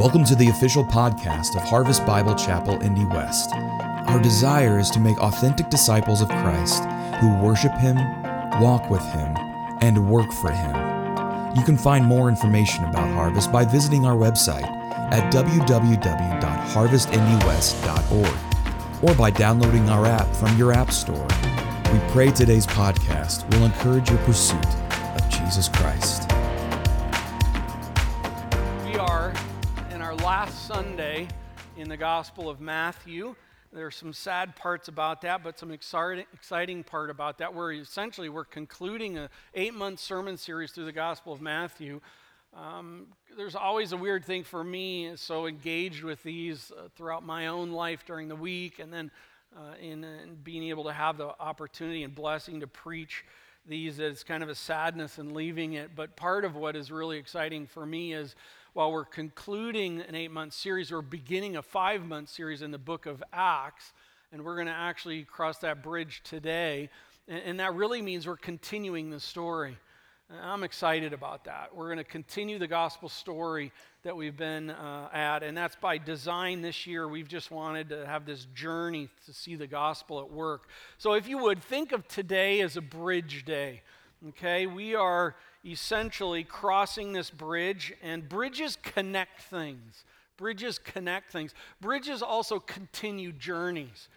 Welcome to the official podcast of Harvest Bible Chapel Indy West. Our desire is to make authentic disciples of Christ who worship Him, walk with Him, and work for Him. You can find more information about Harvest by visiting our website at www.harvestindywest.org or by downloading our app from your app store. We pray today's podcast will encourage your pursuit of Jesus Christ. Gospel of Matthew. There are some sad parts about that, but some exciting, part about that. Where essentially we're concluding a eight-month sermon series through the Gospel of Matthew. Um, there's always a weird thing for me, so engaged with these uh, throughout my own life during the week, and then uh, in, in, being able to have the opportunity and blessing to preach these. It's kind of a sadness in leaving it. But part of what is really exciting for me is while we're concluding an eight month series, we're beginning a five month series in the book of Acts, and we're going to actually cross that bridge today. And, and that really means we're continuing the story. I'm excited about that. We're going to continue the gospel story that we've been uh, at, and that's by design this year. We've just wanted to have this journey to see the gospel at work. So, if you would, think of today as a bridge day. Okay, we are essentially crossing this bridge, and bridges connect things. Bridges connect things. Bridges also continue journeys.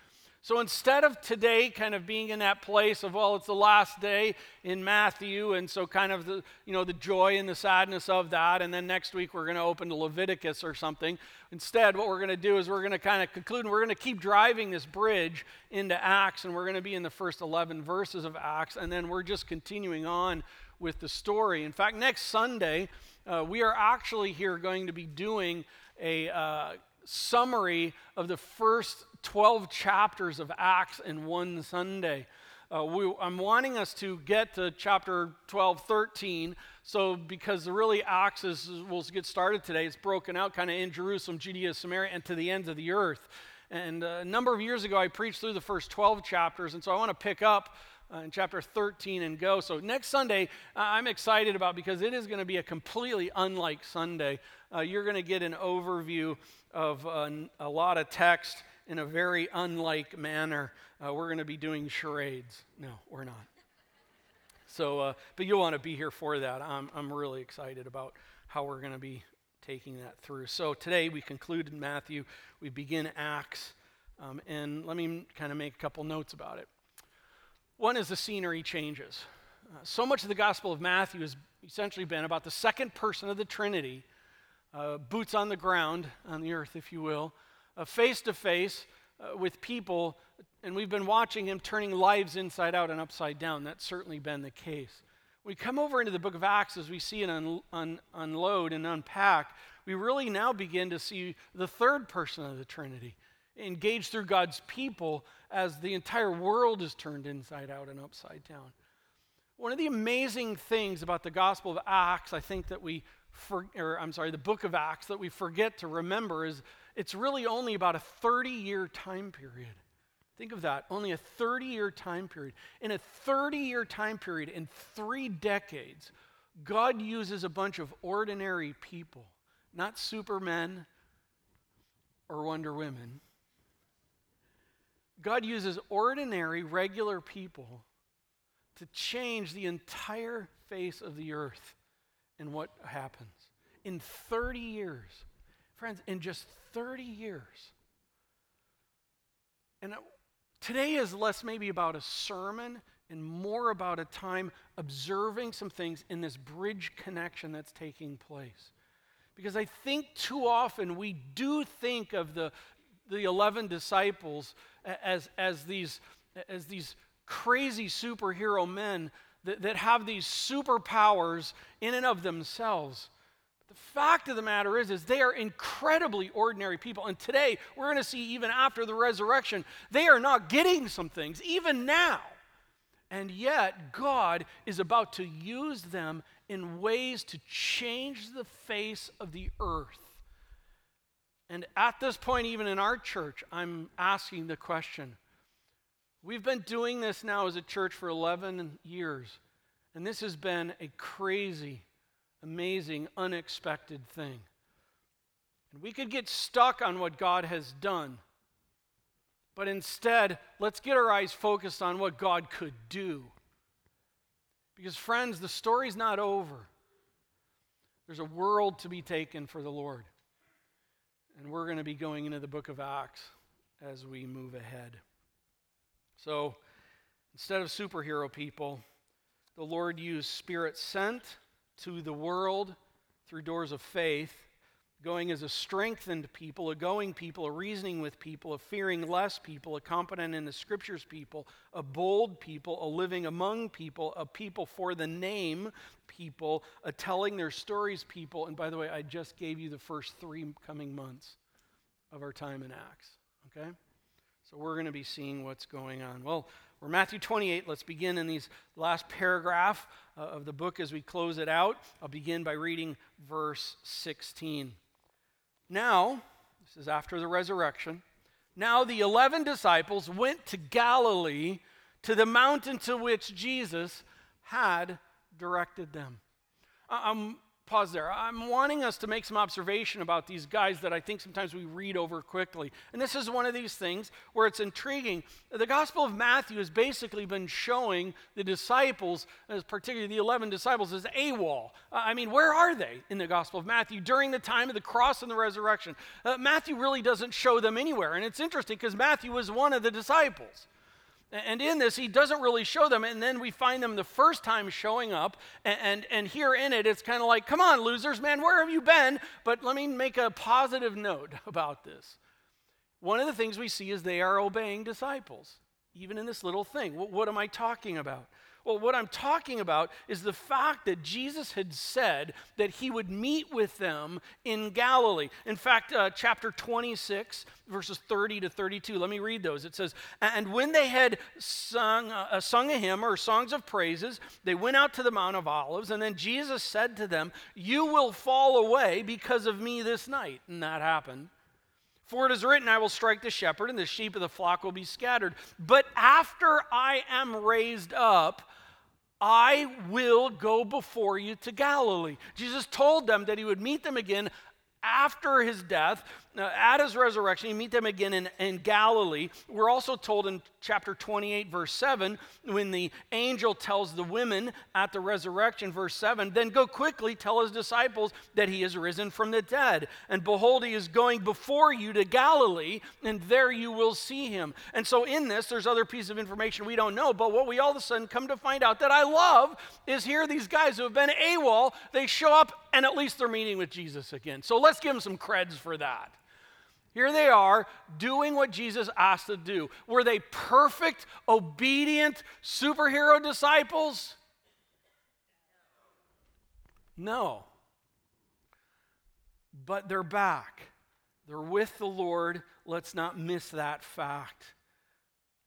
So instead of today kind of being in that place of, well, it's the last day in Matthew, and so kind of the, you know, the joy and the sadness of that, and then next week we're going to open to Leviticus or something. Instead, what we're going to do is we're going to kind of conclude, and we're going to keep driving this bridge into Acts, and we're going to be in the first 11 verses of Acts, and then we're just continuing on with the story. In fact, next Sunday, uh, we are actually here going to be doing a uh, summary of the first 12 chapters of Acts in one Sunday. Uh, we, I'm wanting us to get to chapter 12, 13. So, because really Acts is, will get started today, it's broken out kind of in Jerusalem, Judea, Samaria, and to the ends of the earth. And uh, a number of years ago, I preached through the first 12 chapters, and so I want to pick up uh, in chapter 13 and go. So next Sunday, I'm excited about because it is going to be a completely unlike Sunday. Uh, you're going to get an overview of a lot of text in a very unlike manner. Uh, we're going to be doing charades. No, we're not. So, uh, but you'll want to be here for that. I'm, I'm really excited about how we're going to be taking that through. So today we concluded Matthew, we begin Acts, um, and let me kind of make a couple notes about it. One is the scenery changes. Uh, so much of the Gospel of Matthew has essentially been about the second person of the Trinity, uh, boots on the ground, on the earth, if you will, face to face with people, and we've been watching him turning lives inside out and upside down. That's certainly been the case. We come over into the book of Acts, as we see it un, un, unload and unpack, we really now begin to see the third person of the Trinity engaged through God's people as the entire world is turned inside out and upside down. One of the amazing things about the Gospel of Acts, I think that we, for, or I'm sorry, the book of Acts that we forget to remember is it's really only about a 30 year time period. Think of that, only a 30 year time period. In a 30 year time period, in three decades, God uses a bunch of ordinary people, not supermen or Wonder Women God uses ordinary, regular people to change the entire face of the earth. And what happens? In 30 years, friends, in just 30 years. And today is less maybe about a sermon and more about a time observing some things in this bridge connection that's taking place. Because I think too often we do think of the, the 11 disciples as, as, these, as these crazy superhero men that, that have these superpowers in and of themselves. The fact of the matter is, is they are incredibly ordinary people. And today, we're going to see even after the resurrection, they are not getting some things, even now. And yet, God is about to use them in ways to change the face of the earth. And at this point, even in our church, I'm asking the question. We've been doing this now as a church for 11 years, and this has been a crazy, amazing, unexpected thing. And we could get stuck on what God has done. But instead, let's get our eyes focused on what God could do. Because, friends, the story's not over. There's a world to be taken for the Lord. And we're going to be going into the book of Acts as we move ahead. So, instead of superhero people, the Lord used spirit sent to the world through doors of faith going as a strengthened people, a going people, a reasoning with people, a fearing less people, a competent in the scriptures people, a bold people, a living among people, a people for the name people, a telling their stories people. And by the way, I just gave you the first three coming months of our time in Acts. Okay? So we're going to be seeing what's going on. Well, we're Matthew 28. Let's begin in these last paragraph uh, of the book as we close it out. I'll begin by reading verse 16. Now, this is after the resurrection. Now the 11 disciples went to Galilee to the mountain to which Jesus had directed them. I'm pause there. I'm wanting us to make some observation about these guys that I think sometimes we read over quickly. And this is one of these things where it's intriguing. The Gospel of Matthew has basically been showing the disciples, particularly the 11 disciples, as AWOL. I mean, where are they in the Gospel of Matthew during the time of the cross and the resurrection? Uh, Matthew really doesn't show them anywhere. And it's interesting because Matthew was one of the disciples. And in this, he doesn't really show them. And then we find them the first time showing up. And, and, and here in it, it's kind of like, come on, losers, man, where have you been? But let me make a positive note about this. One of the things we see is they are obeying disciples, even in this little thing. What, what am I talking about? Well, what I'm talking about is the fact that Jesus had said that he would meet with them in Galilee. In fact, uh, chapter 26, verses 30 to 32, let me read those. It says, And when they had sung, uh, sung a hymn or songs of praises, they went out to the Mount of Olives, and then Jesus said to them, You will fall away because of me this night. And that happened. For it is written, I will strike the shepherd, and the sheep of the flock will be scattered. But after I am raised up, I will go before you to Galilee. Jesus told them that he would meet them again after his death, uh, at his resurrection, you meet them again in, in Galilee. We're also told in chapter 28, verse 7, when the angel tells the women at the resurrection, verse 7, then go quickly tell his disciples that he is risen from the dead. And behold, he is going before you to Galilee, and there you will see him. And so in this, there's other pieces of information we don't know, but what we all of a sudden come to find out that I love is here these guys who have been AWOL, they show up and at least they're meeting with Jesus again. So let's give them some creds for that. Here they are doing what Jesus asked to do. Were they perfect, obedient superhero disciples? No. But they're back. They're with the Lord. Let's not miss that fact.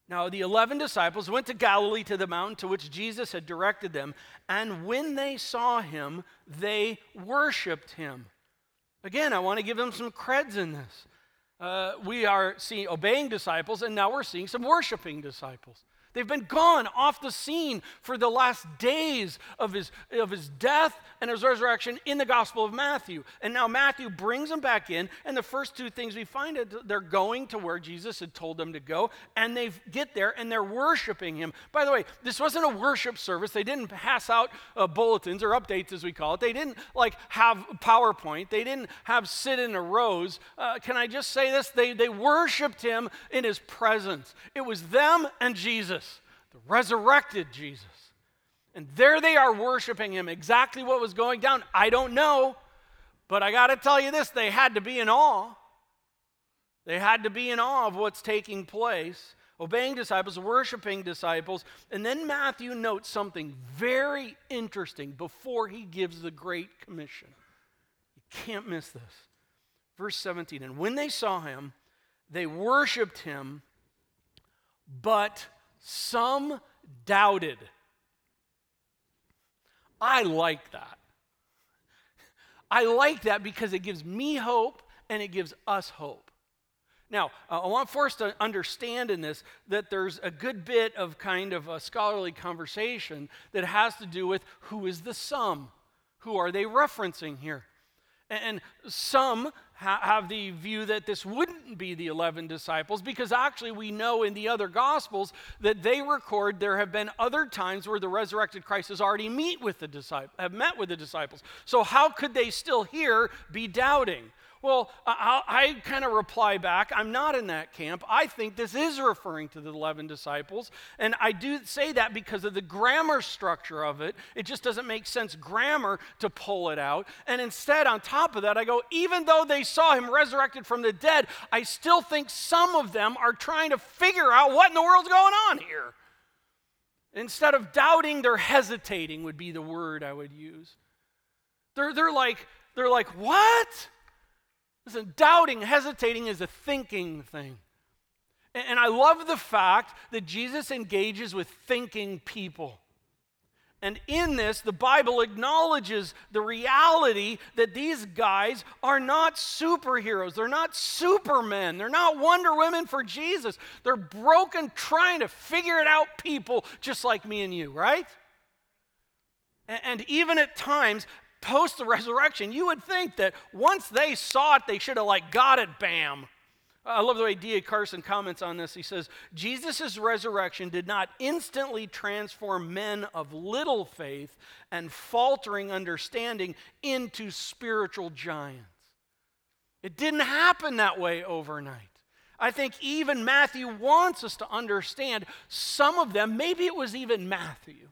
Now, the 11 disciples went to Galilee to the mountain to which Jesus had directed them, and when they saw him, they worshiped him. Again, I want to give them some creds in this. Uh, we are seeing obeying disciples, and now we're seeing some worshiping disciples. They've been gone off the scene for the last days of his, of his death and his resurrection in the Gospel of Matthew. And now Matthew brings them back in, and the first two things we find is they're going to where Jesus had told them to go, and they get there and they're worshiping him. By the way, this wasn't a worship service. They didn't pass out uh, bulletins or updates, as we call it. They didn't like have PowerPoint. They didn't have sit in a rows. Uh, can I just say this? They, they worshiped him in his presence. It was them and Jesus the resurrected Jesus. And there they are worshiping him. Exactly what was going down, I don't know. But I got to tell you this they had to be in awe. They had to be in awe of what's taking place. Obeying disciples, worshiping disciples. And then Matthew notes something very interesting before he gives the Great Commission. You can't miss this. Verse 17 And when they saw him, they worshiped him, but some doubted. I like that. I like that because it gives me hope and it gives us hope. Now, uh, I want us to understand in this that there's a good bit of kind of a scholarly conversation that has to do with who is the sum? Who are they referencing here? And some ha- have the view that this wouldn't be the 11 disciples because actually we know in the other gospels that they record there have been other times where the resurrected Christ has already meet with the disciples, have met with the disciples. So how could they still here be doubting? Well, I, kind of reply back, I'm not in that camp. I think this is referring to the 11 disciples. And I do say that because of the grammar structure of it. It just doesn't make sense grammar to pull it out. And instead, on top of that, I go, even though they saw him resurrected from the dead, I still think some of them are trying to figure out what in the world's going on here. Instead of doubting, they're hesitating, would be the word I would use. They're, they're like, they're like, what? Listen, doubting, hesitating is a thinking thing. And I love the fact that Jesus engages with thinking people. And in this, the Bible acknowledges the reality that these guys are not superheroes. They're not supermen. They're not Wonder Women for Jesus. They're broken, trying to figure it out people just like me and you, right? And even at times, post the resurrection, you would think that once they saw it, they should have like got it, bam. I love the way D.A. Carson comments on this. He says, Jesus' resurrection did not instantly transform men of little faith and faltering understanding into spiritual giants. It didn't happen that way overnight. I think even Matthew wants us to understand some of them, maybe it was even Matthew,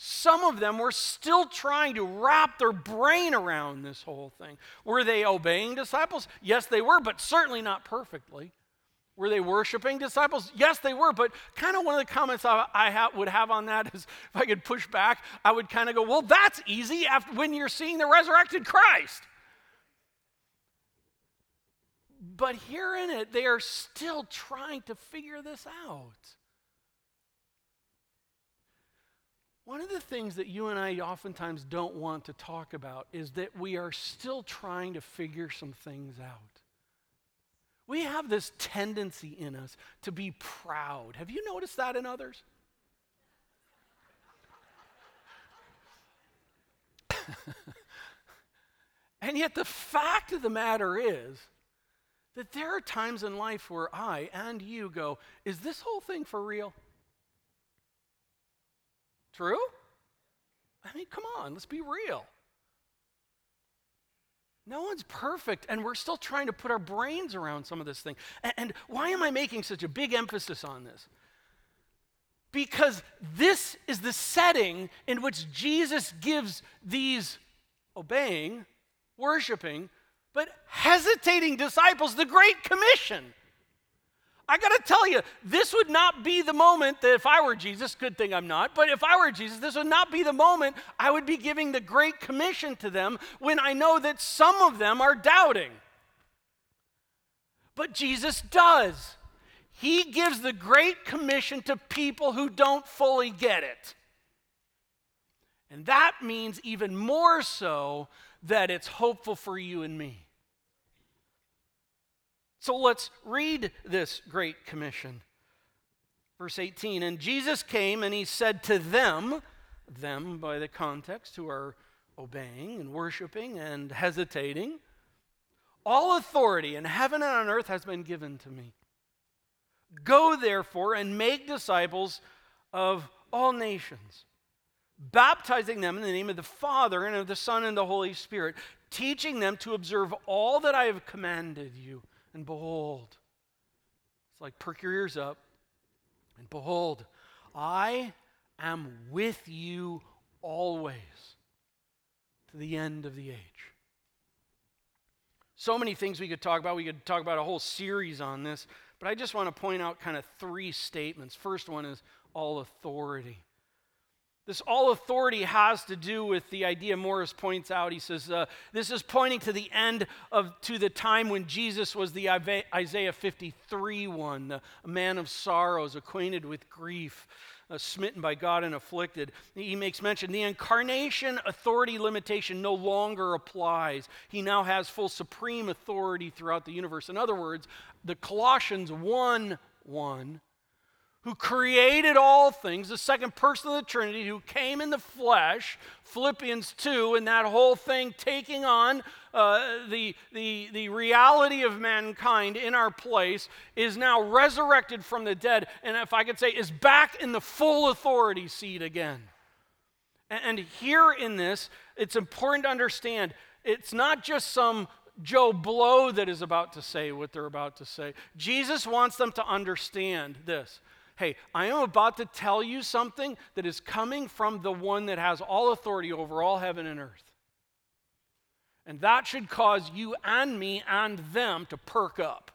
some of them were still trying to wrap their brain around this whole thing. Were they obeying disciples? Yes, they were, but certainly not perfectly. Were they worshiping disciples? Yes, they were. But kind of one of the comments I, I ha- would have on that is if I could push back, I would kind of go, well, that's easy after, when you're seeing the resurrected Christ. But here in it, they are still trying to figure this out. One of the things that you and I oftentimes don't want to talk about is that we are still trying to figure some things out. We have this tendency in us to be proud. Have you noticed that in others? and yet, the fact of the matter is that there are times in life where I and you go, Is this whole thing for real? True? I mean, come on, let's be real. No one's perfect, and we're still trying to put our brains around some of this thing. And, and, why am I making such a big emphasis on this? Because this is the setting in which Jesus gives these obeying, worshiping, but hesitating disciples the Great Commission. I got to tell you, this would not be the moment that if I were Jesus, good thing I'm not, but if I were Jesus, this would not be the moment I would be giving the Great Commission to them when I know that some of them are doubting. But Jesus does. He gives the Great Commission to people who don't fully get it. And that means even more so that it's hopeful for you and me. So let's read this Great Commission. Verse 18 And Jesus came and he said to them, them by the context who are obeying and worshiping and hesitating, all authority in heaven and on earth has been given to me. Go therefore and make disciples of all nations, baptizing them in the name of the Father and of the Son and the Holy Spirit, teaching them to observe all that I have commanded you. And behold, it's like perk your ears up. And behold, I am with you always to the end of the age. So many things we could talk about. We could talk about a whole series on this, but I just want to point out kind of three statements. First one is all authority. This all authority has to do with the idea Morris points out. He says, uh, This is pointing to the end of, to the time when Jesus was the Isaiah 53 one, a man of sorrows, acquainted with grief, uh, smitten by God and afflicted. He makes mention the incarnation authority limitation no longer applies. He now has full supreme authority throughout the universe. In other words, the Colossians 1 1 who created all things, the second person of the Trinity, who came in the flesh, Philippians 2, and that whole thing taking on uh, the, the, the reality of mankind in our place, is now resurrected from the dead, and if I could say, is back in the full authority seat again. And, and here in this, it's important to understand it's not just some Joe Blow that is about to say what they're about to say. Jesus wants them to understand this hey, I am about to tell you something that is coming from the one that has all authority over all heaven and earth. And that should cause you and me and them to perk up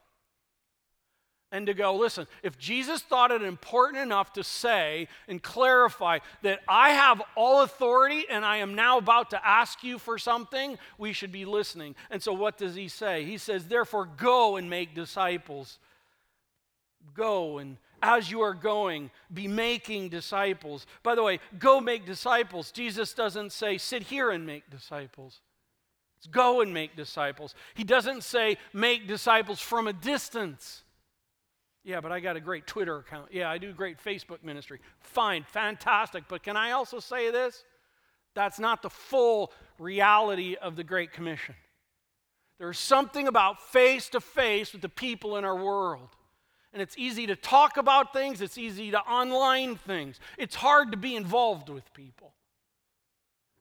and to go, listen, if Jesus thought it important enough to say and clarify that I have all authority and I am now about to ask you for something, we should be listening. And so, what does he say? He says, therefore, go and make disciples. Go and as you are going, be making disciples. By the way, go make disciples. Jesus doesn't say, sit here and make disciples. It's go and make disciples. He doesn't say, make disciples from a distance. Yeah, but I got a great Twitter account. Yeah, I do great Facebook ministry. Fine, fantastic. But can I also say this? That's not the full reality of the Great Commission. There's something about face to face with the people in our world and it's easy to talk about things, it's easy to online things. It's hard to be involved with people.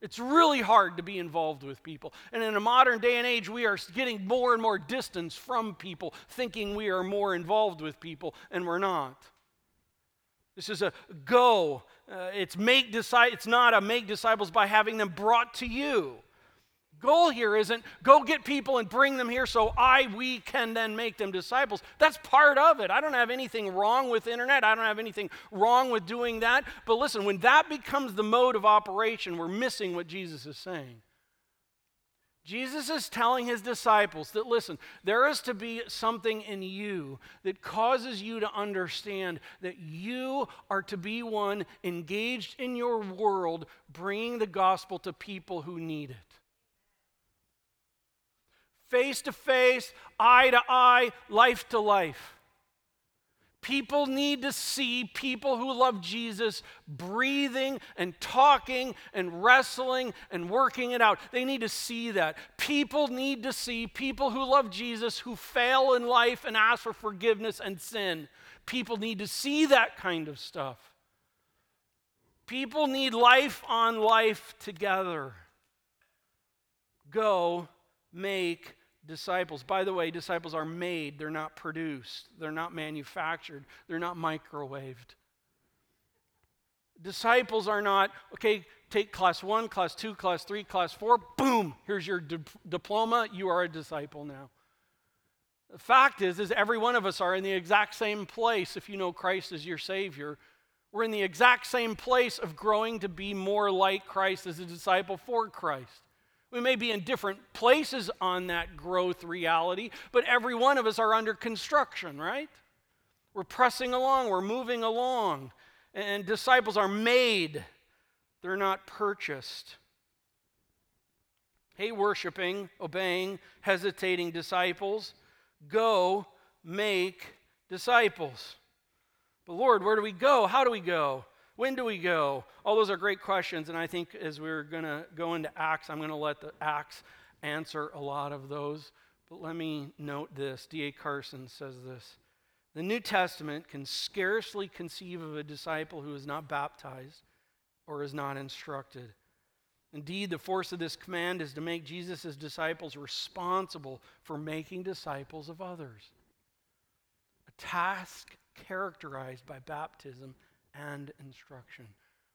It's really hard to be involved with people. And in a modern day and age, we are getting more and more distance from people, thinking we are more involved with people, and we're not. This is a go. Uh, it's make disciples. It's not a make disciples by having them brought to you goal here isn't go get people and bring them here so I, we can then make them disciples. That's part of it. I don't have anything wrong with internet. I don't have anything wrong with doing that. But listen, when that becomes the mode of operation, we're missing what Jesus is saying. Jesus is telling his disciples that, listen, there is to be something in you that causes you to understand that you are to be one engaged in your world, bringing the gospel to people who need it face to face, eye to eye, life to life. People need to see people who love Jesus breathing and talking and wrestling and working it out. They need to see that. People need to see people who love Jesus who fail in life and ask for forgiveness and sin. People need to see that kind of stuff. People need life on life together. Go make disciples. By the way, disciples are made, they're not produced, they're not manufactured, they're not microwaved. Disciples are not, okay, take class one, class two, class three, class four, boom, here's your di- diploma, you are a disciple now. The fact is, is every one of us are in the exact same place if you know Christ as your Savior. We're in the exact same place of growing to be more like Christ as a disciple for Christ. We may be in different places on that growth reality, but every one of us are under construction, right? We're pressing along, we're moving along. And disciples are made, they're not purchased. Hey, worshiping, obeying, hesitating disciples, go make disciples. But Lord, where do we go? How do we go? When do we go? All those are great questions, and I think as we're going to go into Acts, I'm going to let the Acts answer a lot of those. But let me note this D.A. Carson says this The New Testament can scarcely conceive of a disciple who is not baptized or is not instructed. Indeed, the force of this command is to make Jesus' disciples responsible for making disciples of others. A task characterized by baptism and instruction.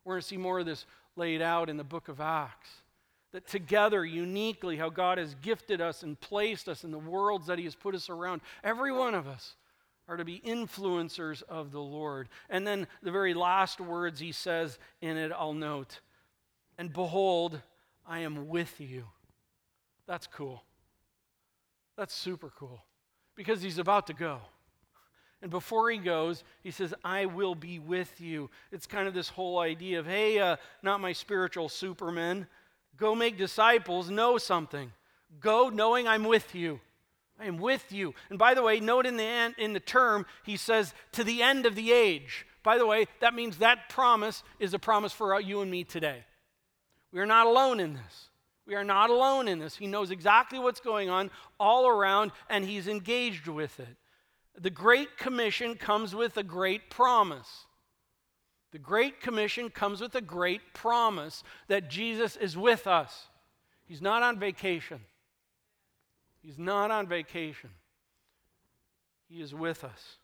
We're going to see more of this laid out in the book of Acts. That together, uniquely, how God has gifted us and placed us in the worlds that He has put us around, every one of us are to be influencers of the Lord. And then the very last words He says in it, I'll note, and behold, I am with you. That's cool. That's super cool because He's about to go. And before he goes, he says, I will be with you. It's kind of this whole idea of, hey, uh, not my spiritual superman. Go make disciples, know something. Go knowing I'm with you. I am with you. And by the way, note in the, end, in the term, he says, to the end of the age. By the way, that means that promise is a promise for you and me today. We are not alone in this. We are not alone in this. He knows exactly what's going on all around, and He's engaged with it. The Great Commission comes with a great promise. The Great Commission comes with a great promise that Jesus is with us. He's not on vacation. He's not on vacation. He is with us.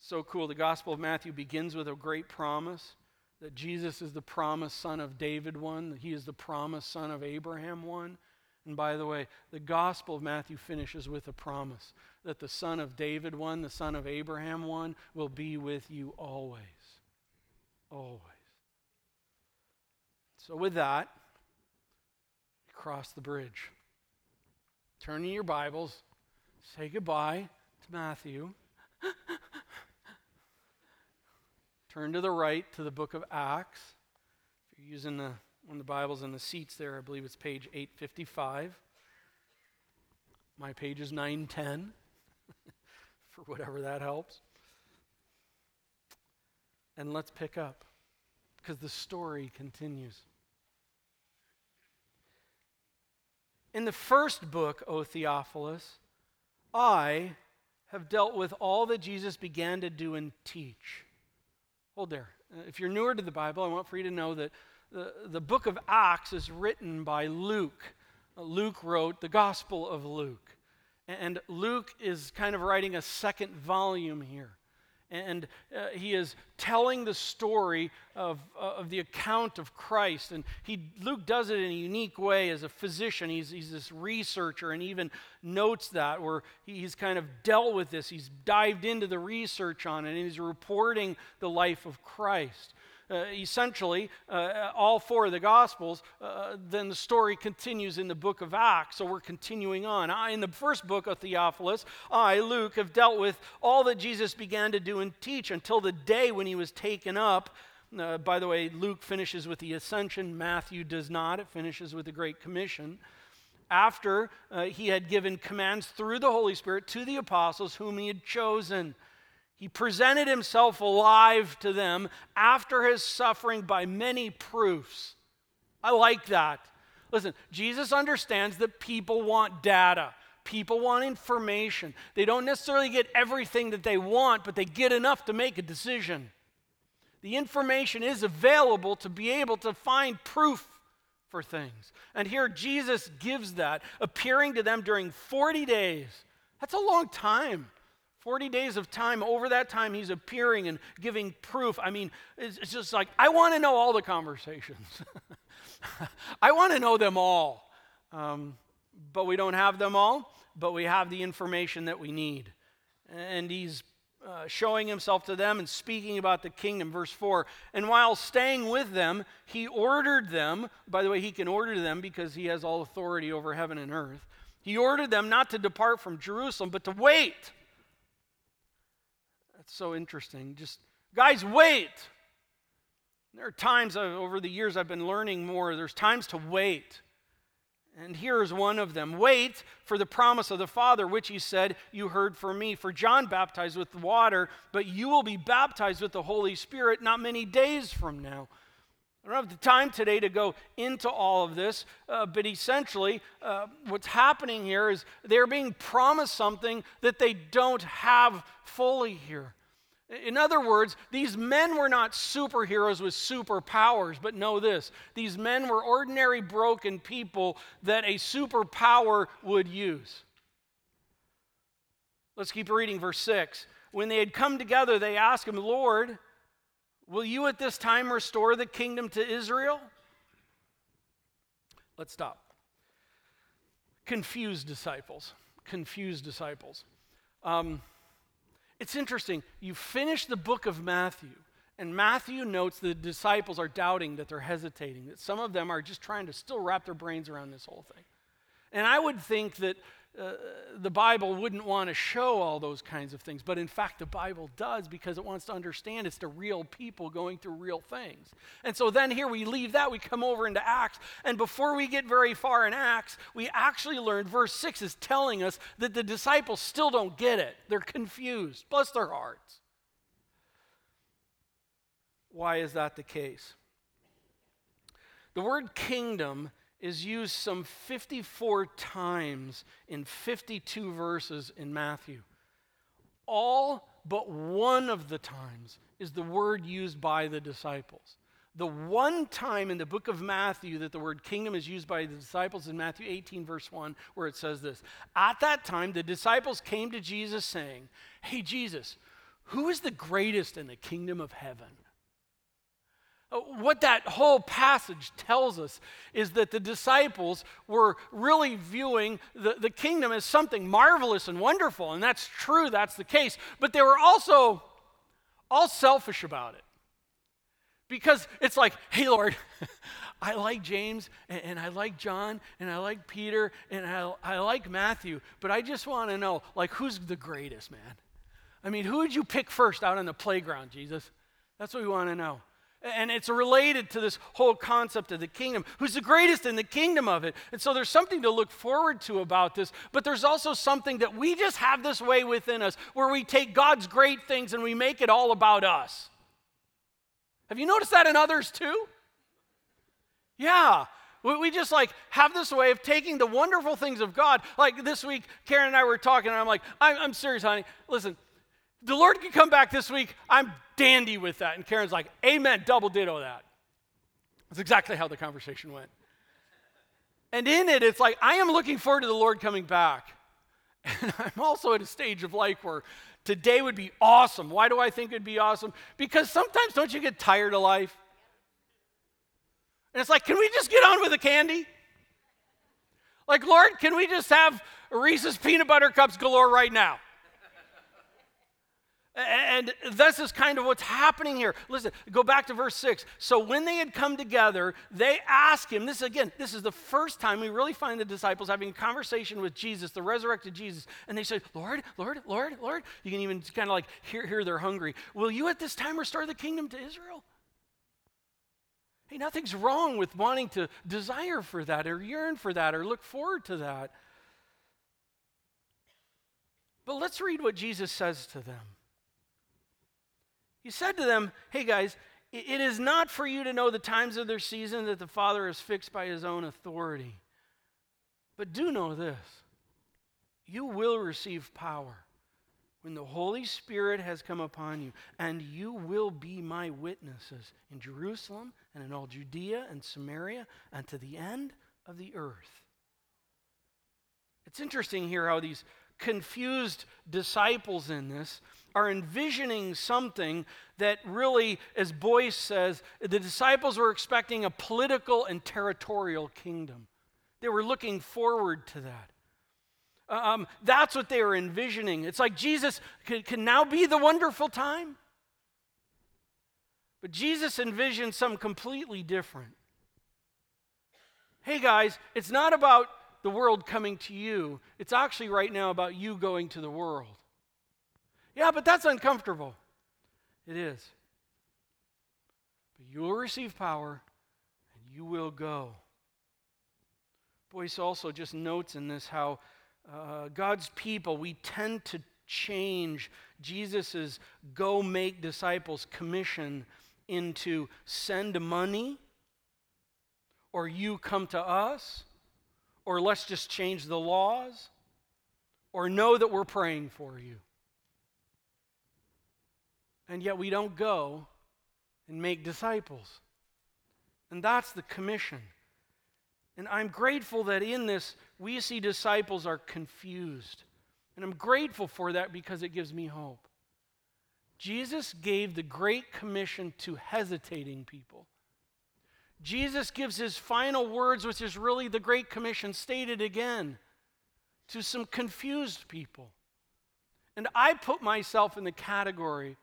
So cool. The Gospel of Matthew begins with a great promise that Jesus is the promised son of David one, that he is the promised son of Abraham one. And by the way, the Gospel of Matthew finishes with a promise that the son of David one, the son of Abraham one, will be with you always. Always. So, with that, cross the bridge. Turn in your Bibles, say goodbye to Matthew. Turn to the right to the book of Acts. If you're using the, of the Bibles in the seats there, I believe it's page 855. My page is 910, for whatever that helps. And let's pick up, because the story continues. In the first book, O Theophilus, I have dealt with all that Jesus began to do and teach. Hold there. Uh, if you're newer to the Bible, I want for you to know that the, book of Acts is written by Luke. Luke wrote the Gospel of Luke. And Luke is kind of writing a second volume here and uh, he is telling the story of, uh, of the account of Christ. And he, Luke does it in a unique way as a physician. He's, he's this researcher and even notes that, where he's kind of dealt with this. He's dived into the research on it, and he's reporting the life of Christ uh, essentially uh, all four of the Gospels, uh, then the story continues in the book of Acts. So we're continuing on. I, in the first book of Theophilus, I, Luke, have dealt with all that Jesus began to do and teach until the day when he was taken up. Uh, by the way, Luke finishes with the ascension, Matthew does not. It finishes with the Great Commission after uh, he had given commands through the Holy Spirit to the apostles whom he had chosen. He presented himself alive to them after his suffering by many proofs. I like that. Listen, Jesus understands that people want data. People want information. They don't necessarily get everything that they want, but they get enough to make a decision. The information is available to be able to find proof for things. And here Jesus gives that, appearing to them during 40 days. That's a long time. 40 days of time. Over that time, he's appearing and giving proof. I mean, it's, it's just like, I want to know all the conversations. I want to know them all. Um, but we don't have them all, but we have the information that we need. And he's uh, showing himself to them and speaking about the kingdom. Verse 4 And while staying with them, he ordered them, by the way, he can order them because he has all authority over heaven and earth. He ordered them not to depart from Jerusalem, but to wait so interesting. Just, guys, wait. There are times over the years I've been learning more, there's times to wait. And here's one of them Wait for the promise of the Father, which he said, You heard from me. For John baptized with water, but you will be baptized with the Holy Spirit not many days from now. I don't have the time today to go into all of this, uh, but essentially, uh, what's happening here is they're being promised something that they don't have fully here. In other words, these men were not superheroes with superpowers, but know this these men were ordinary, broken people that a superpower would use. Let's keep reading verse 6. When they had come together, they asked him, Lord, Will you at this time restore the kingdom to Israel? Let's stop. Confused disciples. Confused disciples. Um, it's interesting. You finish the book of Matthew, and Matthew notes the disciples are doubting, that they're hesitating, that some of them are just trying to still wrap their brains around this whole thing. And I would think that uh, the Bible wouldn't want to show all those kinds of things, but in fact, the Bible does because it wants to understand it's the real people going through real things. And so then here we leave that, we come over into Acts, and before we get very far in Acts, we actually learn verse 6 is telling us that the disciples still don't get it. They're confused, bless their hearts. Why is that the case? The word kingdom is used some 54 times in 52 verses in Matthew. All but one of the times is the word used by the disciples. The one time in the book of Matthew that the word kingdom is used by the disciples in Matthew 18, verse 1, where it says this At that time, the disciples came to Jesus saying, Hey, Jesus, who is the greatest in the kingdom of heaven? Uh, what that whole passage tells us is that the disciples were really viewing the, the kingdom as something marvelous and wonderful, and that's true, that's the case. But they were also all selfish about it. Because it's like, hey, Lord, I like James and, and, I like John and I like Peter and I, I like Matthew, but I just want to know, like, who's the greatest, man? I mean, who would you pick first out on the playground, Jesus? That's what we want to know. And it's related to this whole concept of the kingdom. Who's the greatest in the kingdom of it? And so there's something to look forward to about this, but there's also something that we just have this way within us where we take God's great things and we make it all about us. Have you noticed that in others too? Yeah. We just like have this way of taking the wonderful things of God. Like this week, Karen and I were talking, and I'm like, I'm, I'm serious, honey. Listen, the Lord can come back this week. I'm dandy with that. And Karen's like, Amen, double ditto that. That's exactly how the conversation went. And in it, it's like, I am looking forward to the Lord coming back. And I'm also at a stage of life where today would be awesome. Why do I think it'd be awesome? Because sometimes don't you get tired of life? And it's like, can we just get on with the candy? Like, Lord, can we just have Reese's peanut butter cups galore right now? And this is kind of what's happening here. Listen, go back to verse 6. So when they had come together, they asked him, this again, this is the first time we really find the disciples having a conversation with Jesus, the resurrected Jesus. And they said, Lord, Lord, Lord, Lord. You can even kind of like hear, hear they're hungry. Will you at this time restore the kingdom to Israel? Hey, nothing's wrong with wanting to desire for that or yearn for that or look forward to that. But let's read what Jesus says to them. He said to them, Hey guys, it is not for you to know the times of their season that the Father has fixed by his own authority. But do know this you will receive power when the Holy Spirit has come upon you, and you will be my witnesses in Jerusalem and in all Judea and Samaria and to the end of the earth. It's interesting here how these confused disciples in this are envisioning something that really, as Boice says, the disciples were expecting a political and territorial kingdom. They were looking forward to that. Um, that's what they were envisioning. It's like Jesus can, can now be the wonderful time. But Jesus envisioned something completely different. Hey guys, it's not about the world coming to you, it's actually right now about you going to the world. Yeah, but that's uncomfortable. It is. But you will receive power and you will go. Boice also just notes in this how uh, God's people, we tend to change Jesus' go make disciples commission into send money or you come to us or let's just change the laws or know that we're praying for you and yet we don't go and make disciples. And that's the commission. And I'm grateful that in this, we see disciples are confused. And I'm grateful for that because it gives me hope. Jesus gave the Great Commission to hesitating people. Jesus gives his final words, which is really the Great Commission, stated again to some confused people. And I put myself in the category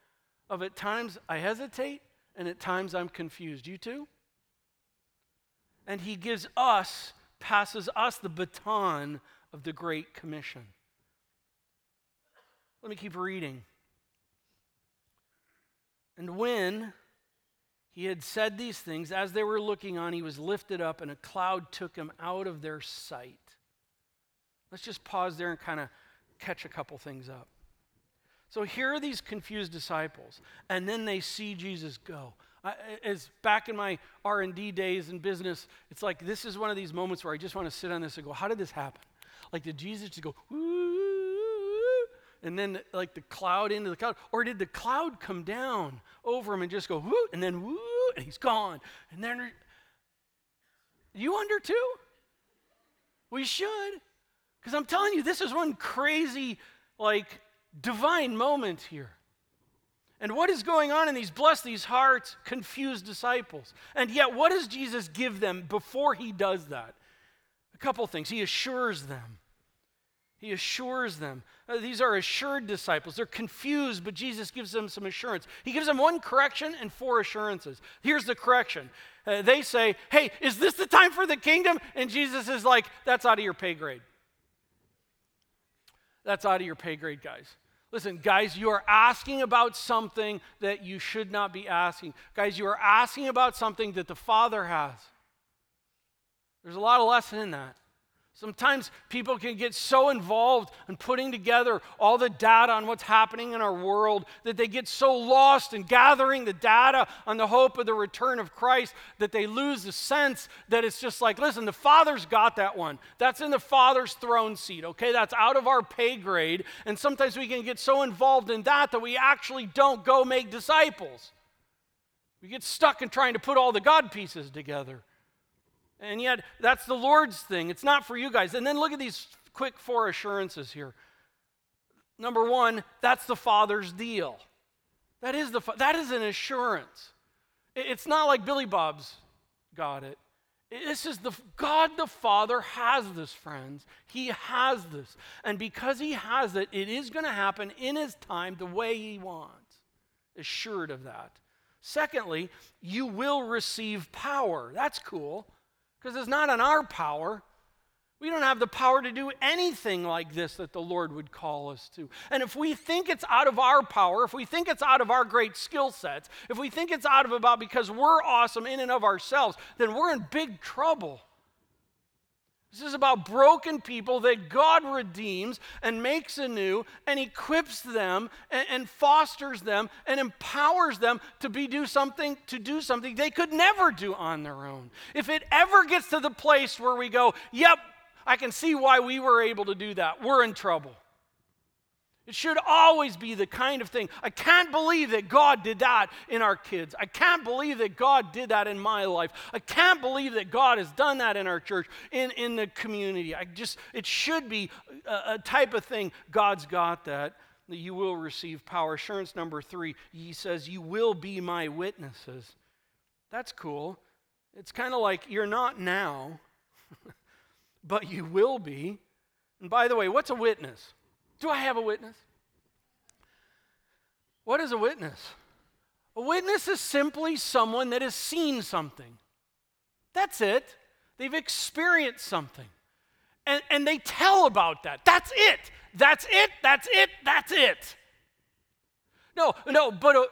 of at times I hesitate and at times I'm confused. You too? And he gives us, passes us the baton of the Great Commission. Let me keep reading. And when he had said these things, as they were looking on, he was lifted up, and a cloud took him out of their sight. Let's just pause there and kind of catch a couple things up. So here are these confused disciples, and then they see Jesus go. As back in my R&D days in business, it's like this is one of these moments where I just want to sit on this and go, how did this happen? Like did Jesus just go, and then like the cloud into the cloud, or did the cloud come down over him and just go whoo, and then whoo, and he's gone, and then you wonder too? We should, because I'm telling you, this is one crazy like divine moment here. And what is going on in these bless these hearts, confused disciples? And yet, what does Jesus give them before he does that? A couple things. He assures them. He assures them. Uh, these are assured disciples. They're confused, but Jesus gives them some assurance. He gives them one correction and four assurances. Here's the correction. Uh, they say, Hey, is this the time for the kingdom? And Jesus is like, That's out of your pay grade. That's out of your pay grade, guys. Listen, guys, you are asking about something that you should not be asking. Guys, you are asking about something that the Father has. There's a lot of lesson in that. Sometimes people can get so involved in putting together all the data on what's happening in our world that they get so lost in gathering the data on the hope of the return of Christ that they lose the sense that it's just like, listen, the Father's got that one. That's in the Father's throne seat, okay? That's out of our pay grade. And sometimes we can get so involved in that that we actually don't go make disciples. We get stuck in trying to put all the God pieces together. And yet, that's the Lord's thing. It's not for you guys. And then look at these quick four assurances here. Number one, that's the Father's deal. That is, the, that is an assurance. It's not like Billy Bob's got it. This is the God the Father has this, friends. He has this. And because He has it, it is going to happen in His time the way He wants. Assured of that. Secondly, you will receive power. That's cool because it's not in our power. We don't have the power to do anything like this that the Lord would call us to. And if we think it's out of our power, if we think it's out of our great skill sets, if we think it's out of about because we're awesome in and of ourselves, then we're in big trouble. This is about broken people that God redeems and makes anew and equips them and, and, fosters them and empowers them to be do something to do something they could never do on their own. If it ever gets to the place where we go, "Yep, I can see why we were able to do that." We're in trouble. It should always be the kind of thing. I can't believe that God did that in our kids. I can't believe that God did that in my life. I can't believe that God has done that in our church, in, in the community. I just, it should be a, a type of thing. God's got that. That you will receive power. Assurance number three, he says, You will be my witnesses. That's cool. It's kind of like you're not now, but you will be. And by the way, what's a witness? Do I have a witness? What is a witness? A witness is simply someone that has seen something. That's it. They've experienced something. And, and they tell about that. That's it. That's it. That's it. That's it. No, no, but uh,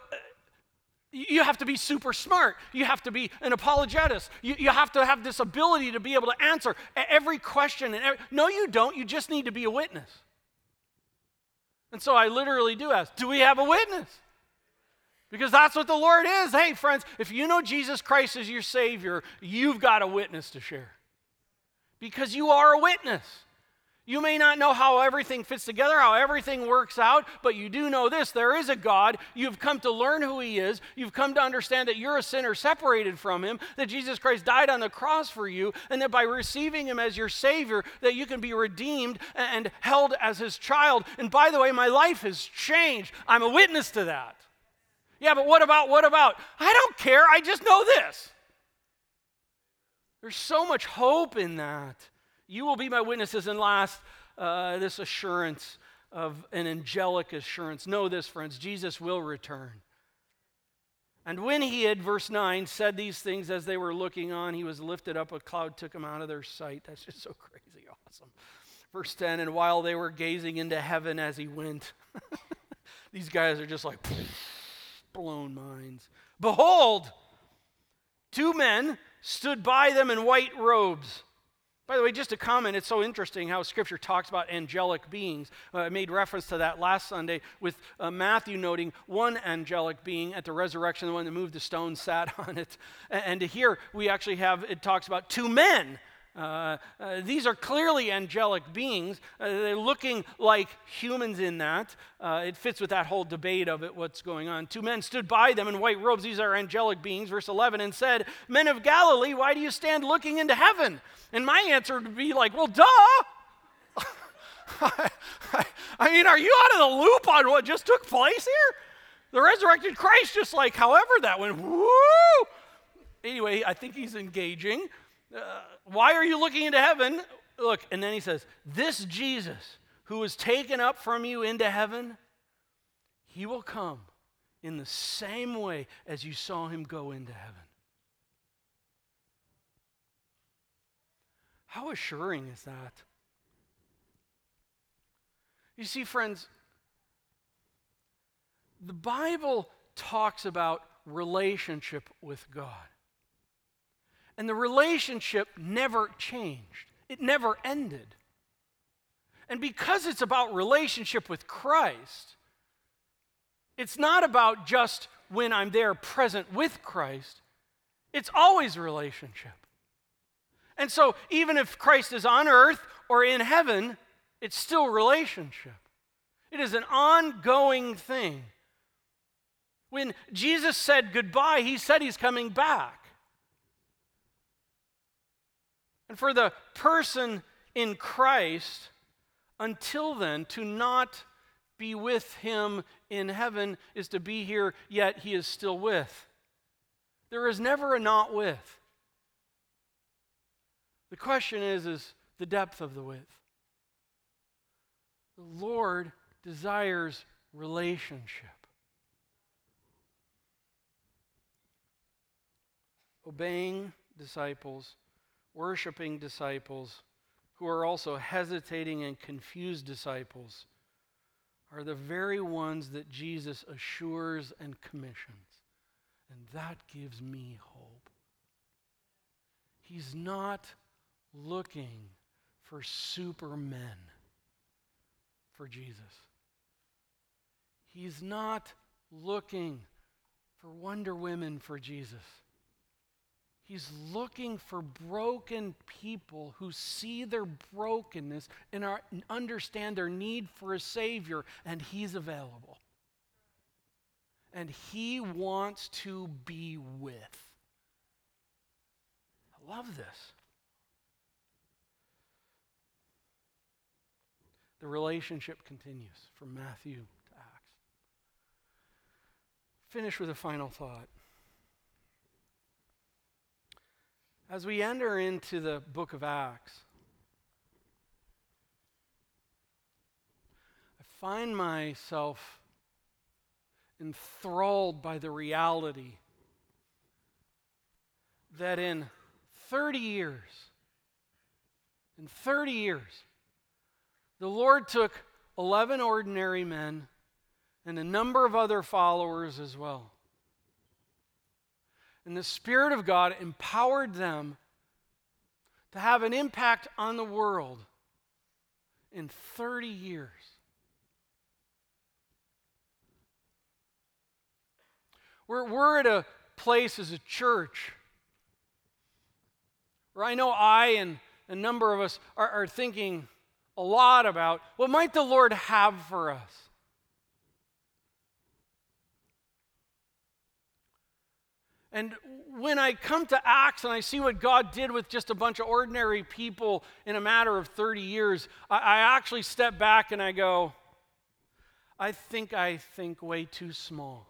you have to be super smart. You have to be an apologetist. You, you have to have this ability to be able to answer every question. And every, no, you don't. You just need to be a witness. And so I literally do ask, do we have a witness? Because that's what the Lord is. Hey, friends, if you know Jesus Christ as your Savior, you've got a witness to share. Because you are a witness. You may not know how everything fits together, how everything works out, but you do know this there is a God. You've come to learn who He is. You've come to understand that you're a sinner separated from Him, that Jesus Christ died on the cross for you, and that by receiving Him as your Savior, that you can be redeemed and held as His child. And by the way, my life has changed. I'm a witness to that. Yeah, but what about, what about? I don't care. I just know this. There's so much hope in that. You will be my witnesses. And last, uh, this assurance of an angelic assurance. Know this, friends Jesus will return. And when he had, verse 9, said these things as they were looking on, he was lifted up, a cloud took him out of their sight. That's just so crazy awesome. Verse 10, and while they were gazing into heaven as he went, these guys are just like blown minds. Behold, two men stood by them in white robes By the way, just a comment, it's so interesting how Scripture talks about angelic beings. Uh, I made reference to that last Sunday with uh, Matthew noting one angelic being at the resurrection, the one that moved the stone sat on it. And, and here we actually have, it talks about two men uh, uh, these are clearly angelic beings. Uh, they're looking like humans in that. Uh, it fits with that whole debate of it, what's going on. Two men stood by them in white robes. These are angelic beings, verse 11, and said, Men of Galilee, why do you stand looking into heaven? And my answer would be like, Well, duh. I mean, are you out of the loop on what just took place here? The resurrected Christ, just like however that went, woo! Anyway, I think he's engaging. Uh, why are you looking into heaven? Look, and then he says, This Jesus who was taken up from you into heaven, he will come in the same way as you saw him go into heaven. How assuring is that? You see, friends, the Bible talks about relationship with God. And the relationship never changed, it never ended. And because it's about relationship with Christ, it's not about just when I'm there present with Christ, it's always relationship. And so, even if Christ is on earth or in heaven, it's still relationship. It is an ongoing thing. When Jesus said goodbye, he said he's coming back. And for the person in Christ, until then, to not be with him in heaven is to be here, yet he is still with. There is never a not with. The question is, is the depth of the width. The Lord desires relationship. Obeying disciples worshiping disciples who are also hesitating and confused disciples are the very ones that Jesus assures and commissions. And that gives me hope. He's not looking for supermen for Jesus. He's not looking for Wonder Women for Jesus. He's looking for broken people who see their brokenness and are, understand their need for a Savior, and He's available. And He wants to be with. I love this. The relationship continues from Matthew to Acts. Finish with a final thought. As we enter into the book of Acts, I find myself enthralled by the reality that in 30 years, in 30 years, the Lord took 11 ordinary men and a number of other followers as well and the Spirit of God empowered them to have an impact on the world in 30 years. We're, we're at a place as a church where I know I and a number of us are, are thinking a lot about what might the Lord have for us. And when I come to Acts and I see what God did with just a bunch of ordinary people in a matter of 30 years, I, I actually step back and I go, I think I think way too small.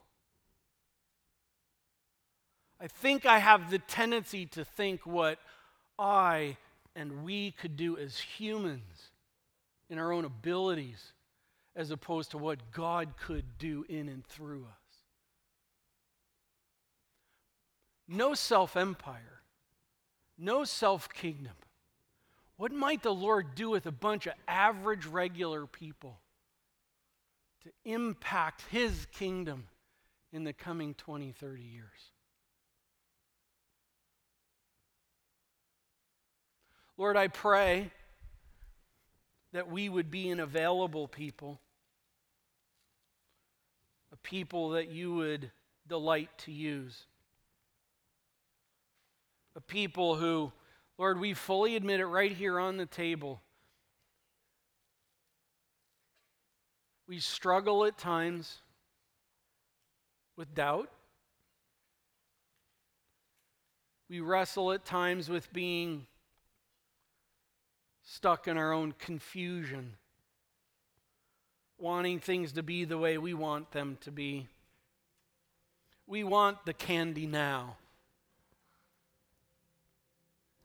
I think I have the tendency to think what I and we could do as humans in our own abilities as opposed to what God could do in and through us. No self empire, no self kingdom. What might the Lord do with a bunch of average, regular people to impact His kingdom in the coming 20, 30 years? Lord, I pray that we would be an available people, a people that you would delight to use, a people who, Lord, we fully admit it right here on the table. We struggle at times with doubt. We wrestle at times with being stuck in our own confusion, wanting things to be the way we want them to be. We want the candy now.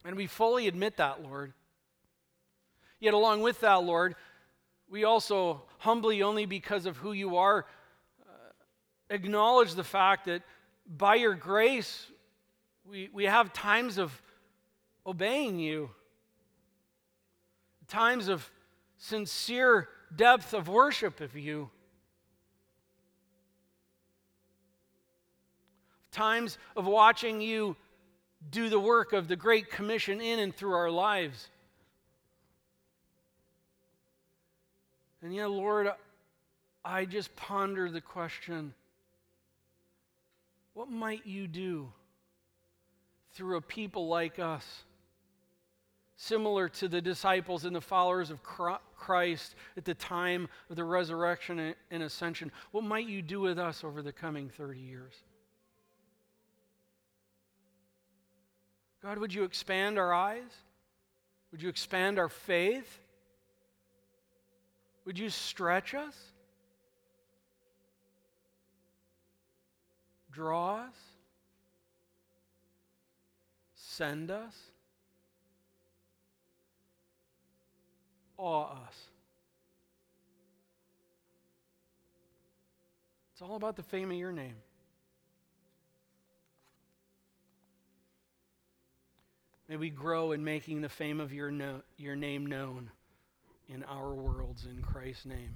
And we fully admit that, Lord. Yet, along with that, Lord, we also humbly, only because of who you are, uh, acknowledge the fact that by your grace, we, we have times of obeying you times of sincere depth of worship of you. Times of watching you do the work of the Great Commission in and through our lives. And yet, Lord, I just ponder the question what might you do through a people like us? similar to the disciples and the followers of Christ at the time of the resurrection and ascension. What might you do with us over the coming 30 years? God, would you expand our eyes? Would you expand our faith? Would you stretch us? Draw us? Send us? awe us. It's all about the fame of your name. May we grow in making the fame of your, no, your name known in our worlds in Christ's name.